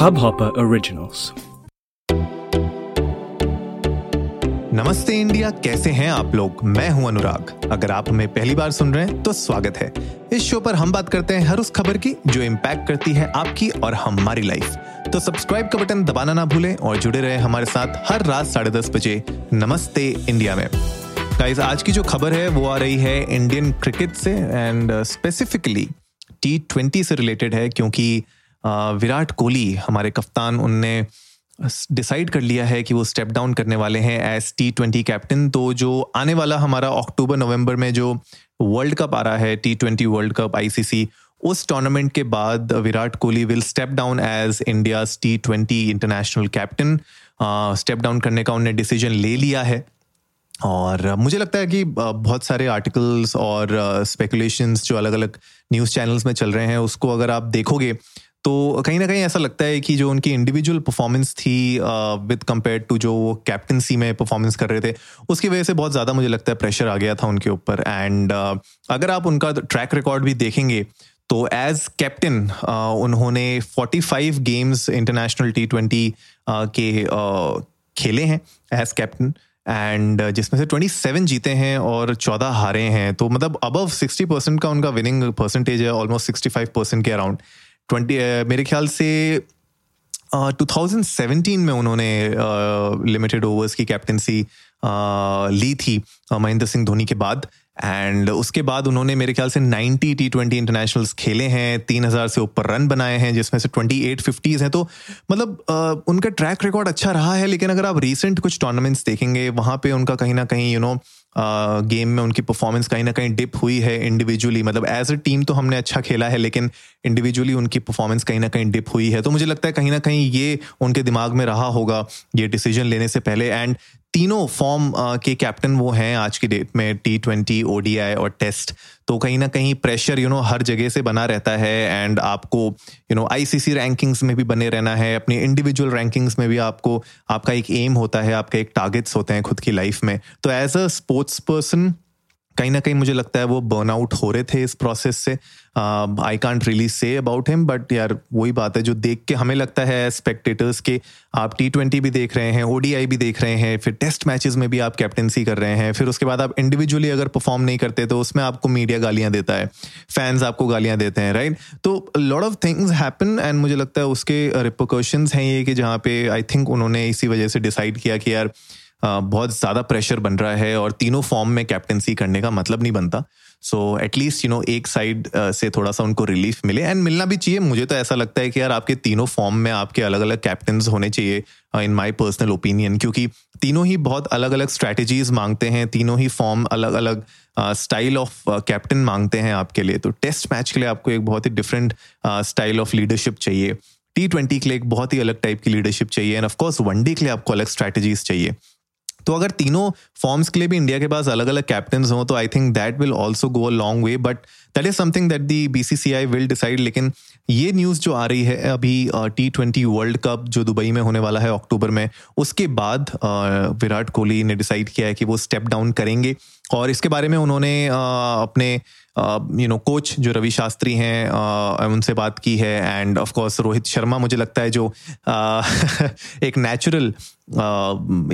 Hubhopper Originals. नमस्ते India, कैसे हैं आप लोग? मैं हूँ अनुराग। अगर आप हमें पहली बार सुन रहे हैं तो स्वागत है। इस शो पर हम बात करते हैं हर उस खबर की जो इम्पैक्ट करती है आपकी और हमारी लाइफ तो सब्सक्राइब का बटन दबाना ना भूलें और जुड़े रहे हमारे साथ हर रात साढ़े दस बजे नमस्ते इंडिया में। गाइस आज की जो खबर है, वो आ रही है इंडियन क्रिकेट से एंड स्पेसिफिकली टी से रिलेटेड है, क्योंकि विराट कोहली, हमारे कप्तान, उनने डिसाइड कर लिया है कि वो स्टेप डाउन करने वाले हैं एज टी ट्वेंटी कैप्टन तो जो आने वाला हमारा अक्टूबर नवंबर में जो वर्ल्ड कप आ रहा है T twenty world cup ICC उस टूर्नामेंट के बाद Virat Kohli will step down as India T twenty international captain step down करने का उन्होंने डिसीज़न ले लिया है। और मुझे लगता है कि बहुत सारे आर्टिकल्स और स्पेकुलेशंस जो अलग अलग न्यूज़ चैनल्स में चल रहे हैं, उसको अगर आप देखोगे तो कहीं ना कहीं ऐसा लगता है कि जो उनकी इंडिविजुअल परफॉर्मेंस थी विद कंपेयर टू जो वो कैप्टनसी में परफॉर्मेंस कर रहे थे उसकी वजह से बहुत ज़्यादा मुझे लगता है प्रेशर आ गया था उनके ऊपर। एंड uh, अगर आप उनका ट्रैक रिकॉर्ड भी देखेंगे तो एज कैप्टन uh, उन्होंने 45 गेम्स इंटरनेशनल टी ट्वेंटी के uh, खेले हैं एज कैप्टन एंड जिसमें से 27 जीते हैं और 14 हारे हैं। तो मतलब अबव 60 परसेंट का उनका विनिंग परसेंटेज है ऑलमोस्ट 65 परसेंट के अराउंड ट्वेंटी मेरे ख्याल से टू थाउज़ेंड सेवनटीन में उन्होंने लिमिटेड ओवर्स की कैप्टनसी ली थी महेंद्र सिंह धोनी के बाद। एंड उसके बाद उन्होंने मेरे ख्याल से 90 टी ट्वेंटी इंटरनेशनल्स खेले हैं, तीन हज़ार से ऊपर रन बनाए हैं, जिसमें से 28 फिफ्टीज हैं। तो मतलब उनका ट्रैक रिकॉर्ड अच्छा रहा है, लेकिन अगर आप रिसेंट कुछ टूर्नामेंट्स देखेंगे, वहाँ पे उनका कहीं ना कहीं यू नो गेम में उनकी परफॉर्मेंस कहीं ना कहीं डिप हुई है इंडिविजुअली मतलब एज अ टीम तो हमने अच्छा खेला है, लेकिन इंडिविजुअली उनकी परफॉर्मेंस कहीं ना कहीं डिप हुई है। तो मुझे लगता है कहीं ना कहीं ये उनके दिमाग में रहा होगा, ये डिसीज़न लेने से पहले। एंड तीनों फॉर्म के कैप्टन वो हैं आज की डेट में टी ट्वेंटी ओडीआई और टेस्ट तो कहीं ना कहीं प्रेशर यू नो हर जगह से बना रहता है एंड आपको यू नो आईसीसी रैंकिंग्स में भी बने रहना है, अपनी इंडिविजुअल रैंकिंग्स में भी आपको, आपका एक एम होता है, आपके एक टारगेट्स होते हैं खुद की लाइफ में. तो एज अ स्पोर्ट्स पर्सन कहीं ना कहीं मुझे लगता है वो बर्न आउट हो रहे थे इस प्रोसेस से। I can't really say about him but यार, वही बात है जो देख के हमें लगता है स्पेक्टेटर्स के। आप टी ट्वेंटी भी देख रहे हैं ओडीआई भी देख रहे हैं, फिर टेस्ट मैचेस में भी आप कैप्टनसी कर रहे हैं, फिर उसके बाद आप इंडिविजुअली अगर परफॉर्म नहीं करते तो उसमें आपको मीडिया गालियाँ देता है फैंस आपको गालियाँ देते हैं राइट तो lot of things happen and मुझे लगता है उसके रिपोकॉशंस हैं ये कि जहाँ पे आई थिंक उन्होंने इसी वजह से डिसाइड किया कि यार बहुत ज़्यादा प्रेशर बन रहा है और तीनों फॉर्म में कैप्टनसी करने का मतलब नहीं बनता। So at least you know एक साइड से थोड़ा सा उनको रिलीफ मिले। एंड मिलना भी चाहिए। मुझे तो ऐसा लगता है कि यार, आपके तीनों फॉर्म में आपके अलग अलग कैप्टन होने चाहिए इन माई पर्सनल ओपिनियन क्योंकि तीनों ही बहुत अलग अलग स्ट्रैटेजीज मांगते हैं। तीनों ही फॉर्म अलग अलग स्टाइल ऑफ़ कैप्टन मांगते हैं आपके लिए। तो टेस्ट मैच के लिए आपको एक बहुत ही डिफरेंट स्टाइल ऑफ़ लीडरशिप चाहिए। टी ट्वेंटी के लिए एक बहुत ही अलग टाइप की लीडरशिप चाहिए। एंड ऑफकोर्स वनडे के लिए आपको अलग स्ट्रैटेजीज चाहिए। तो अगर तीनों फॉर्म्स के लिए भी इंडिया के पास अलग अलग कैप्टन हों तो I think that will also go a long way but that is something that the B C C I will decide लेकिन ये न्यूज़ जो आ रही है, अभी टी ट्वेंटी वर्ल्ड कप जो दुबई में होने वाला है अक्टूबर में, उसके बाद विराट कोहली ने डिसाइड किया है कि वो स्टेप डाउन करेंगे, और इसके बारे में उन्होंने अपने यू नो कोच जो रवि शास्त्री हैं उनसे बात की है and of course Rohit Sharma मुझे लगता है जो एक नेचुरल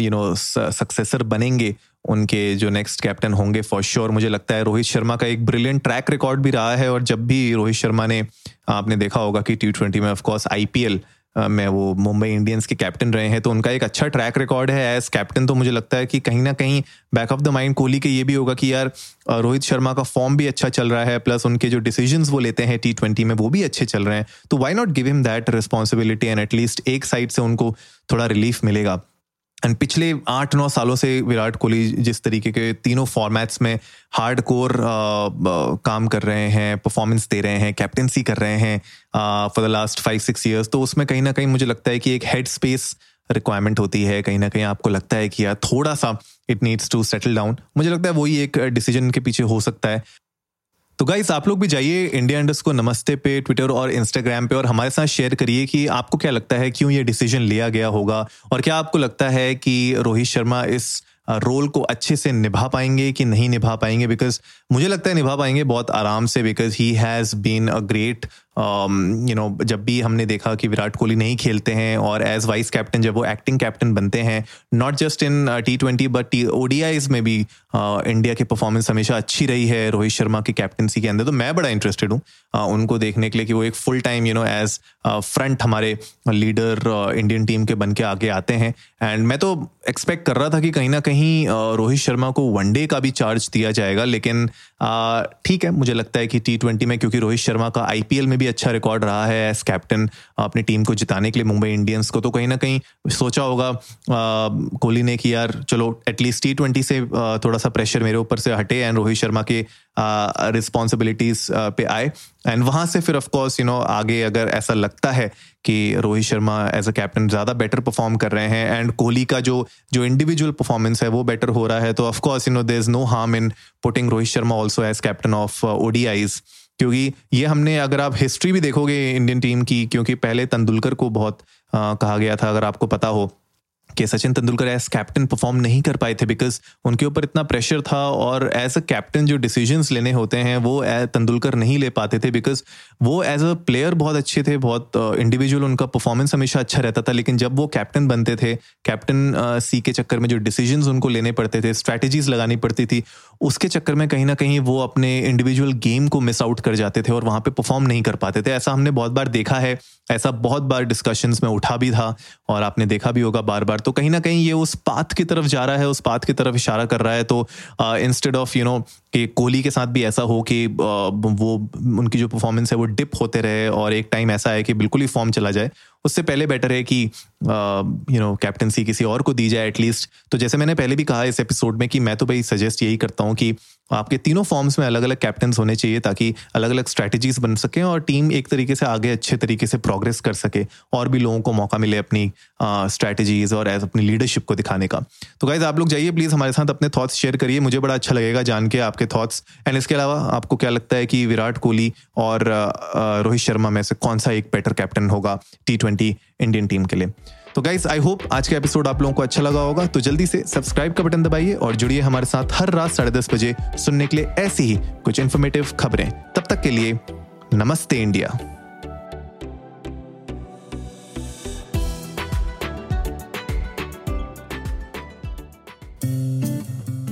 यू नो सक्सेसर बनेंगे, उनके जो नेक्स्ट कैप्टन होंगे फॉर श्योर मुझे लगता है रोहित शर्मा का एक ब्रिलियंट ट्रैक रिकॉर्ड भी रहा है, और जब भी रोहित शर्मा ने, आपने देखा होगा कि टी ट्वेंटी में ऑफकोर्स आईपीएल में वो मुंबई इंडियंस के कैप्टन रहे हैं तो उनका एक अच्छा ट्रैक रिकॉर्ड है एज कैप्टन तो मुझे लगता है कि कहीं ना कहीं back of the mind Kohli के ये भी होगा कि यार रोहित शर्मा का फॉर्म भी अच्छा चल रहा है प्लस उनके जो डिसीज़न वो लेते हैं टी ट्वेंटी में, वो भी अच्छे चल रहे हैं। तो why not give him that responsibility and at least एक साइड से उनको थोड़ा रिलीफ मिलेगा? एंड पिछले आठ, नौ सालों से विराट कोहली जिस तरीके के तीनों फॉर्मेट्स में हार्ड कोर काम कर रहे हैं परफॉर्मेंस दे रहे हैं कैप्टनसी कर रहे हैं for the last five six years तो उसमें कहीं ना कहीं मुझे लगता है कि एक हेड स्पेस रिक्वायरमेंट होती है। कहीं ना कहीं आपको लगता है कि यार थोड़ा सा it needs to settle down मुझे लगता है वही एक डिसीज़न के पीछे हो सकता है। तो गाइस आप लोग भी जाइए इंडिया इंडस्ट को नमस्ते पे ट्विटर और इंस्टाग्राम पे, और हमारे साथ शेयर करिए कि आपको क्या लगता है क्यों ये डिसीज़न लिया गया होगा, और क्या आपको लगता है कि रोहित शर्मा इस रोल को अच्छे से निभा पाएँगे कि नहीं निभा पाएँगे? बिकॉज़ मुझे लगता है निभा पाएँगे बहुत आराम से because he has been a great you know जब भी हमने देखा कि विराट कोहली नहीं खेलते हैं और एज वाइस कैप्टन जब वो एक्टिंग कैप्टन बनते हैं not just in T twenty but T ODIs में भी इंडिया की परफॉर्मेंस हमेशा अच्छी रही है रोहित शर्मा की कैप्टनसी के अंदर। तो मैं बड़ा इंटरेस्टेड हूँ उनको देखने के लिए कि वो एक full time you know as front हमारे लीडर इंडियन टीम के बन के आगे आते हैं। एंड मैं तो एक्सपेक्ट कर रहा था कि कहीं ना कहीं रोहित शर्मा को वनडे का भी चार्ज दिया जाएगा, लेकिन ठीक है, मुझे लगता है कि टी ट्वेंटी में, क्योंकि रोहित शर्मा का आईपीएल में भी अच्छा रिकॉर्ड रहा है एज कैप्टन अपनी टीम को जिताने के लिए मुंबई इंडियंस को तो कहीं ना कहीं सोचा होगा कोहली ने कि यार, चलो एटलीस्ट टी ट्वेंटी से थोड़ा सा प्रेशर मेरे ऊपर से हटे एंड रोहित शर्मा के रिस्पॉन्सिबिलिटीज पे आए। एंड वहाँ से फिर ऑफ़ कोर्स यू नो आगे अगर ऐसा लगता है कि Rohit Sharma as a captain ज़्यादा बेटर परफॉर्म कर रहे हैं एंड कोहली का जो जो इंडिविजुअल परफॉर्मेंस है, वो बेटर हो रहा है तो of course you know there is no harm in putting Rohit Sharma also as captain of ODIs क्योंकि ये हमने अगर आप हिस्ट्री भी देखोगे इंडियन टीम की क्योंकि पहले तेंदुलकर को बहुत आ, कहा गया था अगर आपको पता हो। कि Sachin Tendulkar as captain perform नहीं कर पाए थे बिकॉज़ उनके ऊपर इतना प्रेशर था और एज अ कैप्टन जो डिसीज़न लेने होते हैं, वो तेंदुलकर नहीं ले पाते थे बिकॉज़ वो एज अ प्लेयर बहुत अच्छे थे, बहुत इंडिविजुअल उनका परफॉर्मेंस हमेशा अच्छा रहता था, लेकिन जब वो कैप्टन बनते थे कैप्टन सी के चक्कर में जो डिसीज़न उनको लेने पड़ते थे स्ट्रैटेजीज लगानी पड़ती थी, उसके चक्कर में कहीं ना कहीं वो अपने इंडिविजुअल गेम को मिस आउट कर जाते थे और वहाँ पे परफॉर्म नहीं कर पाते थे। ऐसा हमने बहुत बार देखा है, ऐसा बहुत बार डिस्कशंस में उठा भी था और आपने देखा भी होगा बार बार तो कहीं ना कहीं ये उस पाथ की तरफ़ जा रहा है, उस पाथ की तरफ़ इशारा कर रहा है तो इंस्टेड ऑफ़ यू नो कि कोहली के साथ भी ऐसा हो कि वो, उनकी जो परफॉर्मेंस है वो डिप होते रहे और एक टाइम ऐसा है कि बिल्कुल ही फॉर्म चला जाए। उससे पहले बेटर है कि यू नो कैप्टनसी किसी और को दी जाए एटलीस्ट तो जैसे मैंने पहले भी कहा इस एपिसोड में कि मैं तो भाई सजेस्ट यही करता हूँ कि आपके तीनों फॉर्म्स में अलग अलग कैप्टन होने चाहिए ताकि अलग अलग स्ट्रैटेजीज बन सकें और टीम एक तरीके से आगे अच्छे तरीके से प्रोग्रेस कर सके और भी लोगों को मौका मिले अपनी स्ट्रैटेजीज और एज अपनी लीडरशिप को दिखाने का। तो गाइज़ आप लोग जाइए प्लीज़ हमारे साथ अपने थॉट्स शेयर करिए। मुझे बड़ा अच्छा लगेगा जान के आपके थॉट्स एंड इसके अलावा आपको क्या लगता है कि विराट कोहली और रोहित शर्मा में से कौन सा एक बेटर कैप्टन होगा टी ट्वेंटी इंडियन टीम के लिए? तो गाइस आई होप आज का एपिसोड आप लोगों को अच्छा लगा होगा। तो जल्दी से सब्सक्राइब का बटन दबाइए और जुड़िए हमारे साथ हर रात साढ़े दस बजे सुनने के लिए ऐसी ही कुछ इन्फॉर्मेटिव खबरें। तब तक के लिए नमस्ते इंडिया।